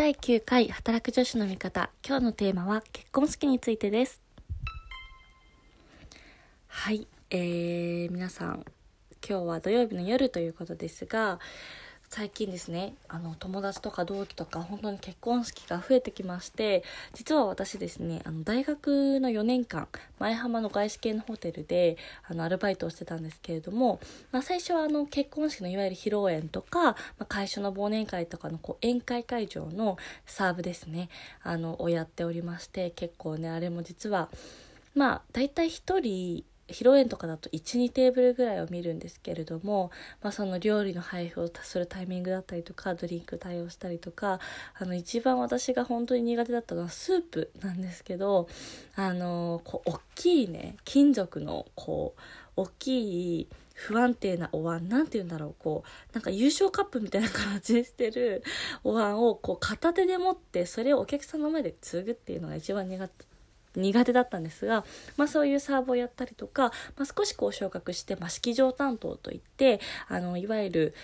第9回働く女子の味方。今日のテーマは結婚式についてです。はい。えー、皆さん今日は土曜日の夜ということですが最近ですねあの友達とか同期とか本当に結婚式が増えてきまして実は私ですねあの大学の4年間前浜の外資系のホテルであのアルバイトをしてたんですけれども、まあ、最初はあの結婚式のいわゆる披露宴とか、まあ、会社の忘年会とかのこう宴会会場のサーブですねあのをやっておりまして結構ねあれも実はまあ大体1人披露宴とかだと12テーブルぐらいを見るんですけれども、まあ、その料理の配布をするタイミングだったりとかドリンク対応したりとかあの一番私が本当に苦手だったのはスープなんですけどあのこう大きいね金属のこう大きい不安定なお椀なんて言うんだろうこうなんか優勝カップみたいな形にしてるお椀をこう片手で持ってそれをお客さんの前で継ぐっていうのが一番苦手苦手だったんですが、まあ、そういうサーブをやったりとか、まあ、少しこう昇格して、まあ、式場担当といってあのいわゆる、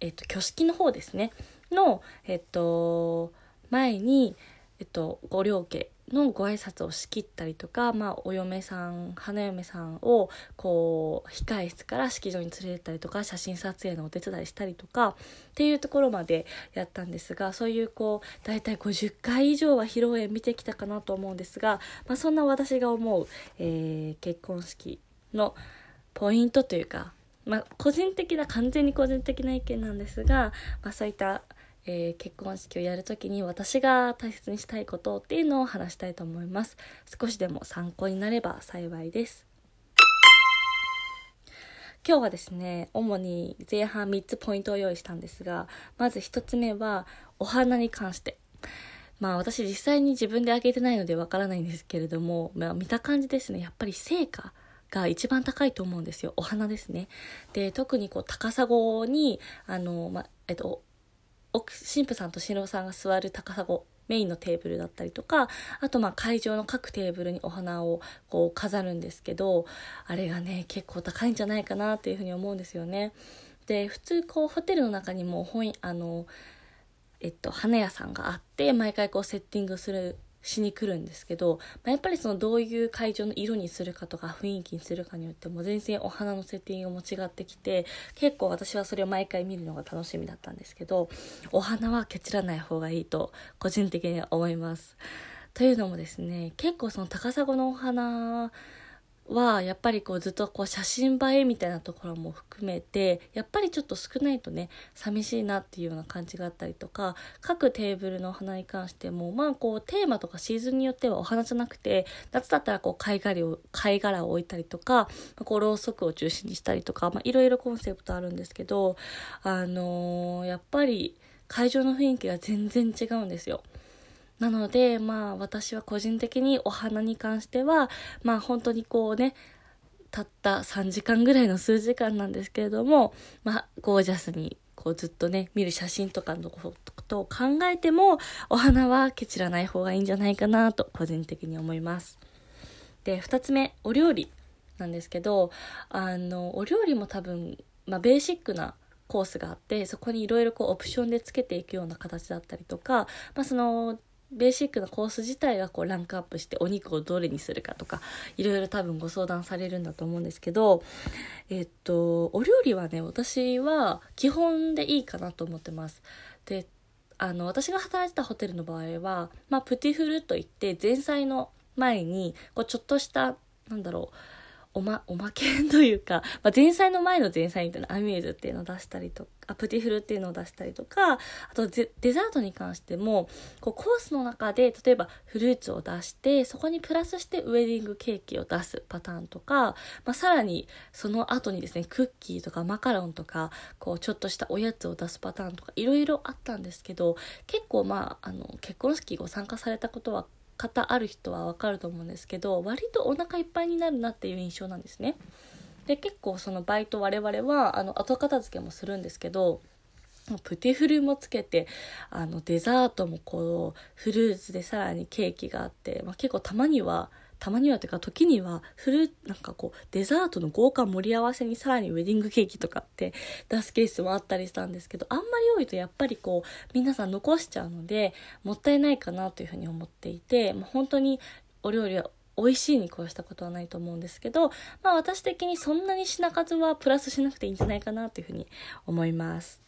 えっと、挙式の方ですね。の、えっと、前に、えっと、ご両家のご挨拶を仕切ったりとか、まあ、お嫁さん花嫁さんをこう控え室から式場に連れてったりとか写真撮影のお手伝いしたりとかっていうところまでやったんですがそういうこう大体50回以上は披露宴見てきたかなと思うんですが、まあ、そんな私が思う、えー、結婚式のポイントというか、まあ、個人的な完全に個人的な意見なんですが、まあ、そういったえー、結婚式をやる時に私が大切にしたいことっていうのを話したいと思います。少しでも参考になれば幸いです。今日はですね主に前半3つポイントを用意したんですがまず1つ目はお花に関して。まあ私実際に自分であげてないのでわからないんですけれども、まあ、見た感じですね。やっぱり成果が一番高いと思うんですよ。お花ですね。で特にこう高砂にあの、まえっと神父さんと新郎さんが座る高砂メインのテーブルだったりとかあとまあ会場の各テーブルにお花をこう飾るんですけどあれがね結構高いんじゃないかなっていうふうに思うんですよね。で普通こうホテルの中にも本あのえっと花屋さんがあって毎回こうセッティングするしに来るんですけど、まあ、やっぱりそのどういう会場の色にするかとか雰囲気にするかによっても全然お花のセッティングも違ってきて結構私はそれを毎回見るのが楽しみだったんですけどお花はケチらない方がいいと個人的には思います。というのもですね結構その高砂のお花はやっぱりこうずっとこう写真映えみたいなところも含めてやっぱりちょっと少ないとね寂しいなっていうような感じがあったりとか各テーブルのお花に関してもまあこうテーマとかシーズンによってはお花じゃなくて夏だったらこう貝殻を貝殻を置いたりとかこうろうそくを中心にしたりとかいろいろコンセプトあるんですけどあのー、やっぱり会場の雰囲気が全然違うんですよ。なので、まあ私は個人的にお花に関しては、まあ本当にこうね、たった3時間ぐらいの数時間なんですけれども、まあゴージャスにこうずっとね、見る写真とかのことを考えても、お花はケチらない方がいいんじゃないかなと個人的に思います。で、2つ目、お料理なんですけど、あの、お料理も多分、まあベーシックなコースがあってそこにいろいろオプションでつけていくような形だったりとか、まあ、そのベーシックなコース自体がこうランクアップしてお肉をどれにするかとかいろいろ多分ご相談されるんだと思うんですけどえっとお料理はね私は基本でいいかなと思ってます。であの私が働いてたホテルの場合は、まあ、プティフルといって前菜の前にこうちょっとしたなんだろうおま、おまけというか、まあ、前菜の前の前菜みたいなアミューズっていうのを出したりとか、プティフルっていうのを出したりとか、あとデザートに関しても、こうコースの中で例えばフルーツを出して、そこにプラスしてウェディングケーキを出すパターンとか、まあ、さらにその後にですね、クッキーとかマカロンとか、こうちょっとしたおやつを出すパターンとか、いろいろあったんですけど、結構まあ、あの、結婚式ご参加されたことは方ある人はわかると思うんですけど割とお腹いっぱいになるなっていう印象なんですね。で結構そのバイト我々はあの後片付けもするんですけどプティフルもつけてあのデザートもこうフルーツでさらにケーキがあって、まあ、結構たまにはたまにはというか時にはフルなんかこうデザートの豪華盛り合わせにさらにウェディングケーキとかって出すケースもあったりしたんですけどあんまり多いとやっぱりこう皆さん残しちゃうのでもったいないかなというふうに思っていて、まあ、本当にお料理は美味しいに越したことはないと思うんですけど、まあ私的にそんなに品数はプラスしなくていいんじゃないかなというふうに思います。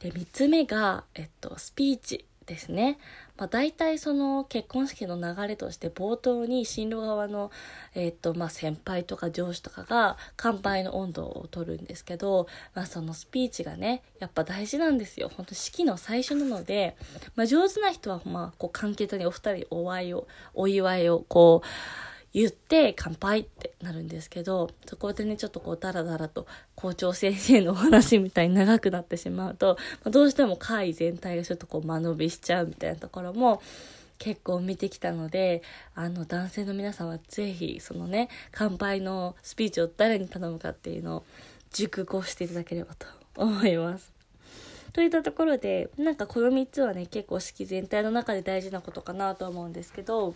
で、3つ目が、えっと、スピーチですね。まあ、大体その結婚式の流れとして冒頭に新郎側の、えっとまあ、先輩とか上司とかが乾杯の温度をとるんですけど、まあ、そのスピーチがねやっぱ大事なんですよ本当式の最初なので、まあ、上手な人はまあこう簡潔にお二人お会いをお祝いをこう言って乾杯ってなるんですけど、そこでね、ちょっとこうダラダラと校長先生のお話みたいに長くなってしまうと、ま、どうしても会全体がちょっとこう間延びしちゃうみたいなところも結構見てきたので、あの男性の皆さんはぜひそのね、乾杯のスピーチを誰に頼むかっていうのを熟考していただければと思います。といったところで、なんかこの3つはね、結構式全体の中で大事なことかなと思うんですけど、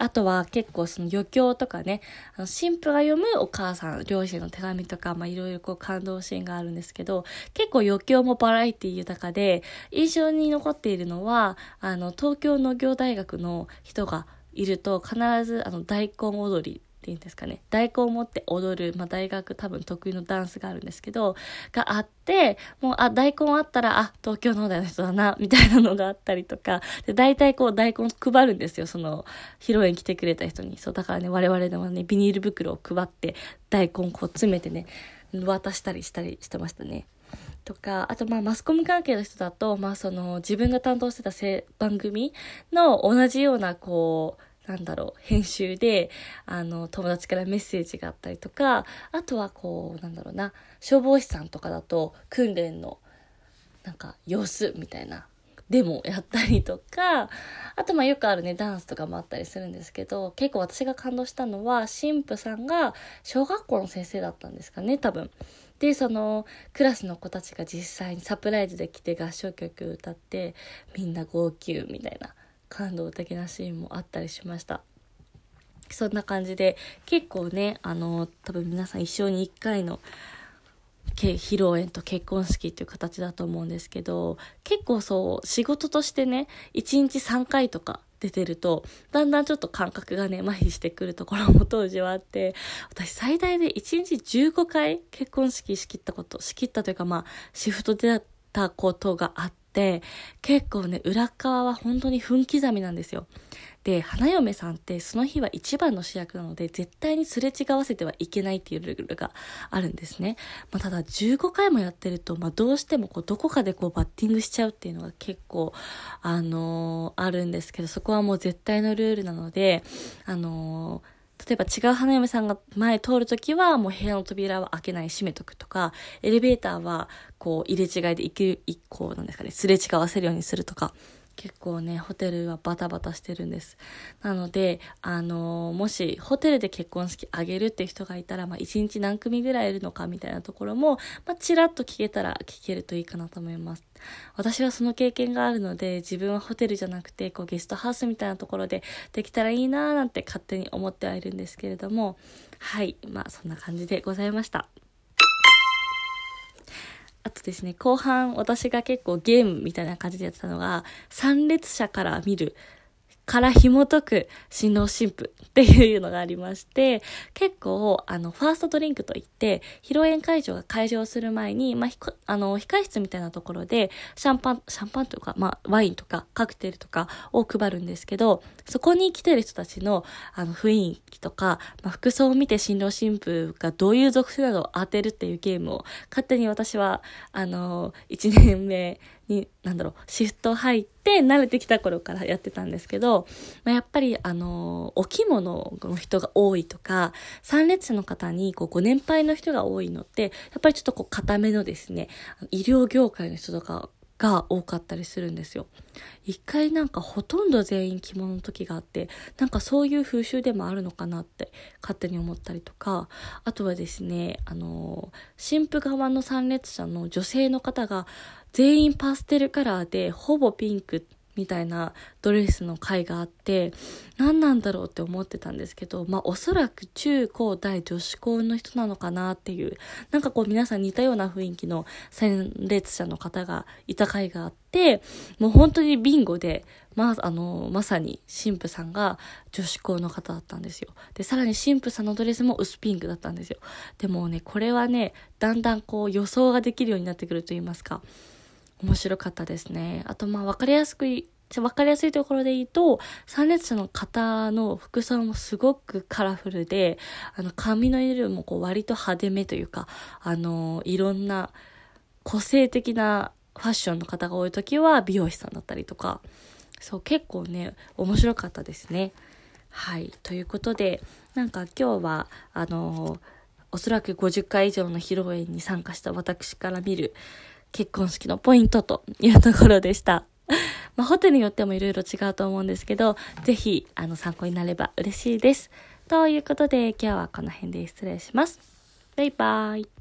あとは結構その余興とかね、あの、神父が読むお母さん、両親の手紙とか、まあいろいろこう感動シーンがあるんですけど、結構余興もバラエティ豊かで、印象に残っているのは、あの、東京農業大学の人がいると必ずあの大根踊りていうんですかね。大根を持って踊る、まあ、大学多分得意のダンスがあるんですけどがあってもうあ大根あったらあ東京農大の人だなみたいなのがあったりとか。で大体こう大根配るんですよその披露宴来てくれた人に。そうだからね我々でもねビニール袋を配って大根こう詰めてね渡したりしたりしてましたね。とか、あとまあマスコミ関係の人だと、まあその自分が担当してた番組の同じようなこう、なんだろう、編集で、あの、友達からメッセージがあったりとか、あとはこう、なんだろうな、消防士さんとかだと、訓練の、なんか、様子みたいな、デモをやったりとか、あとまあよくあるね、ダンスとかもあったりするんですけど、結構私が感動したのは、神父さんが小学校の先生だったんですかね、多分。で、その、クラスの子たちが実際にサプライズで来て合唱曲歌って、みんな号泣みたいな。感動的なシーンもあったりしました。そんな感じで、結構ね、あの、多分皆さん一生に一回の披露宴と結婚式っていう形だと思うんですけど、結構そう、仕事としてね、1日3回とか出てると、だんだんちょっと感覚がね、麻痺してくるところも当時はあって、私最大で1日15回結婚式仕切ったこと、仕切ったというかまあ、シフトでたことがあっ、って結構ね裏側は本当に分刻みなんですよ。で花嫁さんってその日は一番の主役なので絶対にすれ違わせてはいけないっていうルールがあるんですね、まあ、ただ15回もやってると、まあ、どうしてもこうどこかでこうバッティングしちゃうっていうのが結構あのー、あるんですけどそこはもう絶対のルールなのであのー例えば違う花嫁さんが前通るときはもう部屋の扉は開けない閉めとくとか、エレベーターはこう入れ違いで行く、一個なんですかね、すれ違わせるようにするとか、結構ね、ホテルはバタバタしてるんです。なので、あのー、もしホテルで結婚式あげるって人がいたら、まあ一日何組ぐらいいるのかみたいなところも、まあちらっと聞けたら聞けるといいかなと思います。私はその経験があるので、自分はホテルじゃなくて、こうゲストハウスみたいなところでできたらいいなーなんて勝手に思ってはいるんですけれども、はい、まあそんな感じでございました。あとですね、後半私が結構ゲームみたいな感じでやってたのが、参列者から見るから紐解く新郎新婦っていうのがありまして、結構、あの、ファーストドリンクといって、披露宴会場が開場する前に、まあ、あの、控室みたいなところで、シャンパン、シャンパンとか、まあ、ワインとか、カクテルとかを配るんですけど、そこに来てる人たちの、あの、雰囲気とか、まあ、服装を見て新郎新婦がどういう属性などを当てるっていうゲームを、勝手に私は、あの、1年目に、なんだろう、シフト入って慣れてきた頃からやってたんですけど、まあ、やっぱり、あの、お着物の人が多いとか、参列者の方に、こう、ご年配の人が多いのって、やっぱりちょっとこう、固めのですね、医療業界の人とかが多かったりするんですよ。一回なんかほとんど全員着物の時があって、なんかそういう風習でもあるのかなって勝手に思ったりとか、あとはですね、あの、神父側の参列者の女性の方が全員パステルカラーでほぼピンクってみたいなドレスの回があって何なんだろうって思ってたんですけどまあおそらく中高大女子校の人なのかなっていうなんかこう皆さん似たような雰囲気の参列者の方がいた回があってもう本当にビンゴでまあ、あの、まさに神父さんが女子校の方だったんですよ。で、さらに神父さんのドレスも薄ピンクだったんですよ。でもね、これはね、だんだんこう予想ができるようになってくると言いますか、面白かったですね。あと、まあ、わかりやすくわかりやすいところで言うと、参列者の方の服装もすごくカラフルで、あの、髪の色もこう割と派手めというか、あの、いろんな個性的なファッションの方が多い時は美容師さんだったりとか、そう結構ね面白かったですね。はい。ということでなんか今日はあのおそらく50回以上の披露宴に参加した私から見る結婚式のポイントというところでした。まあ、ホテルによってもいろいろ違うと思うんですけど、ぜひ、あの、参考になれば嬉しいです。ということで、今日はこの辺で失礼します。バイバーイ。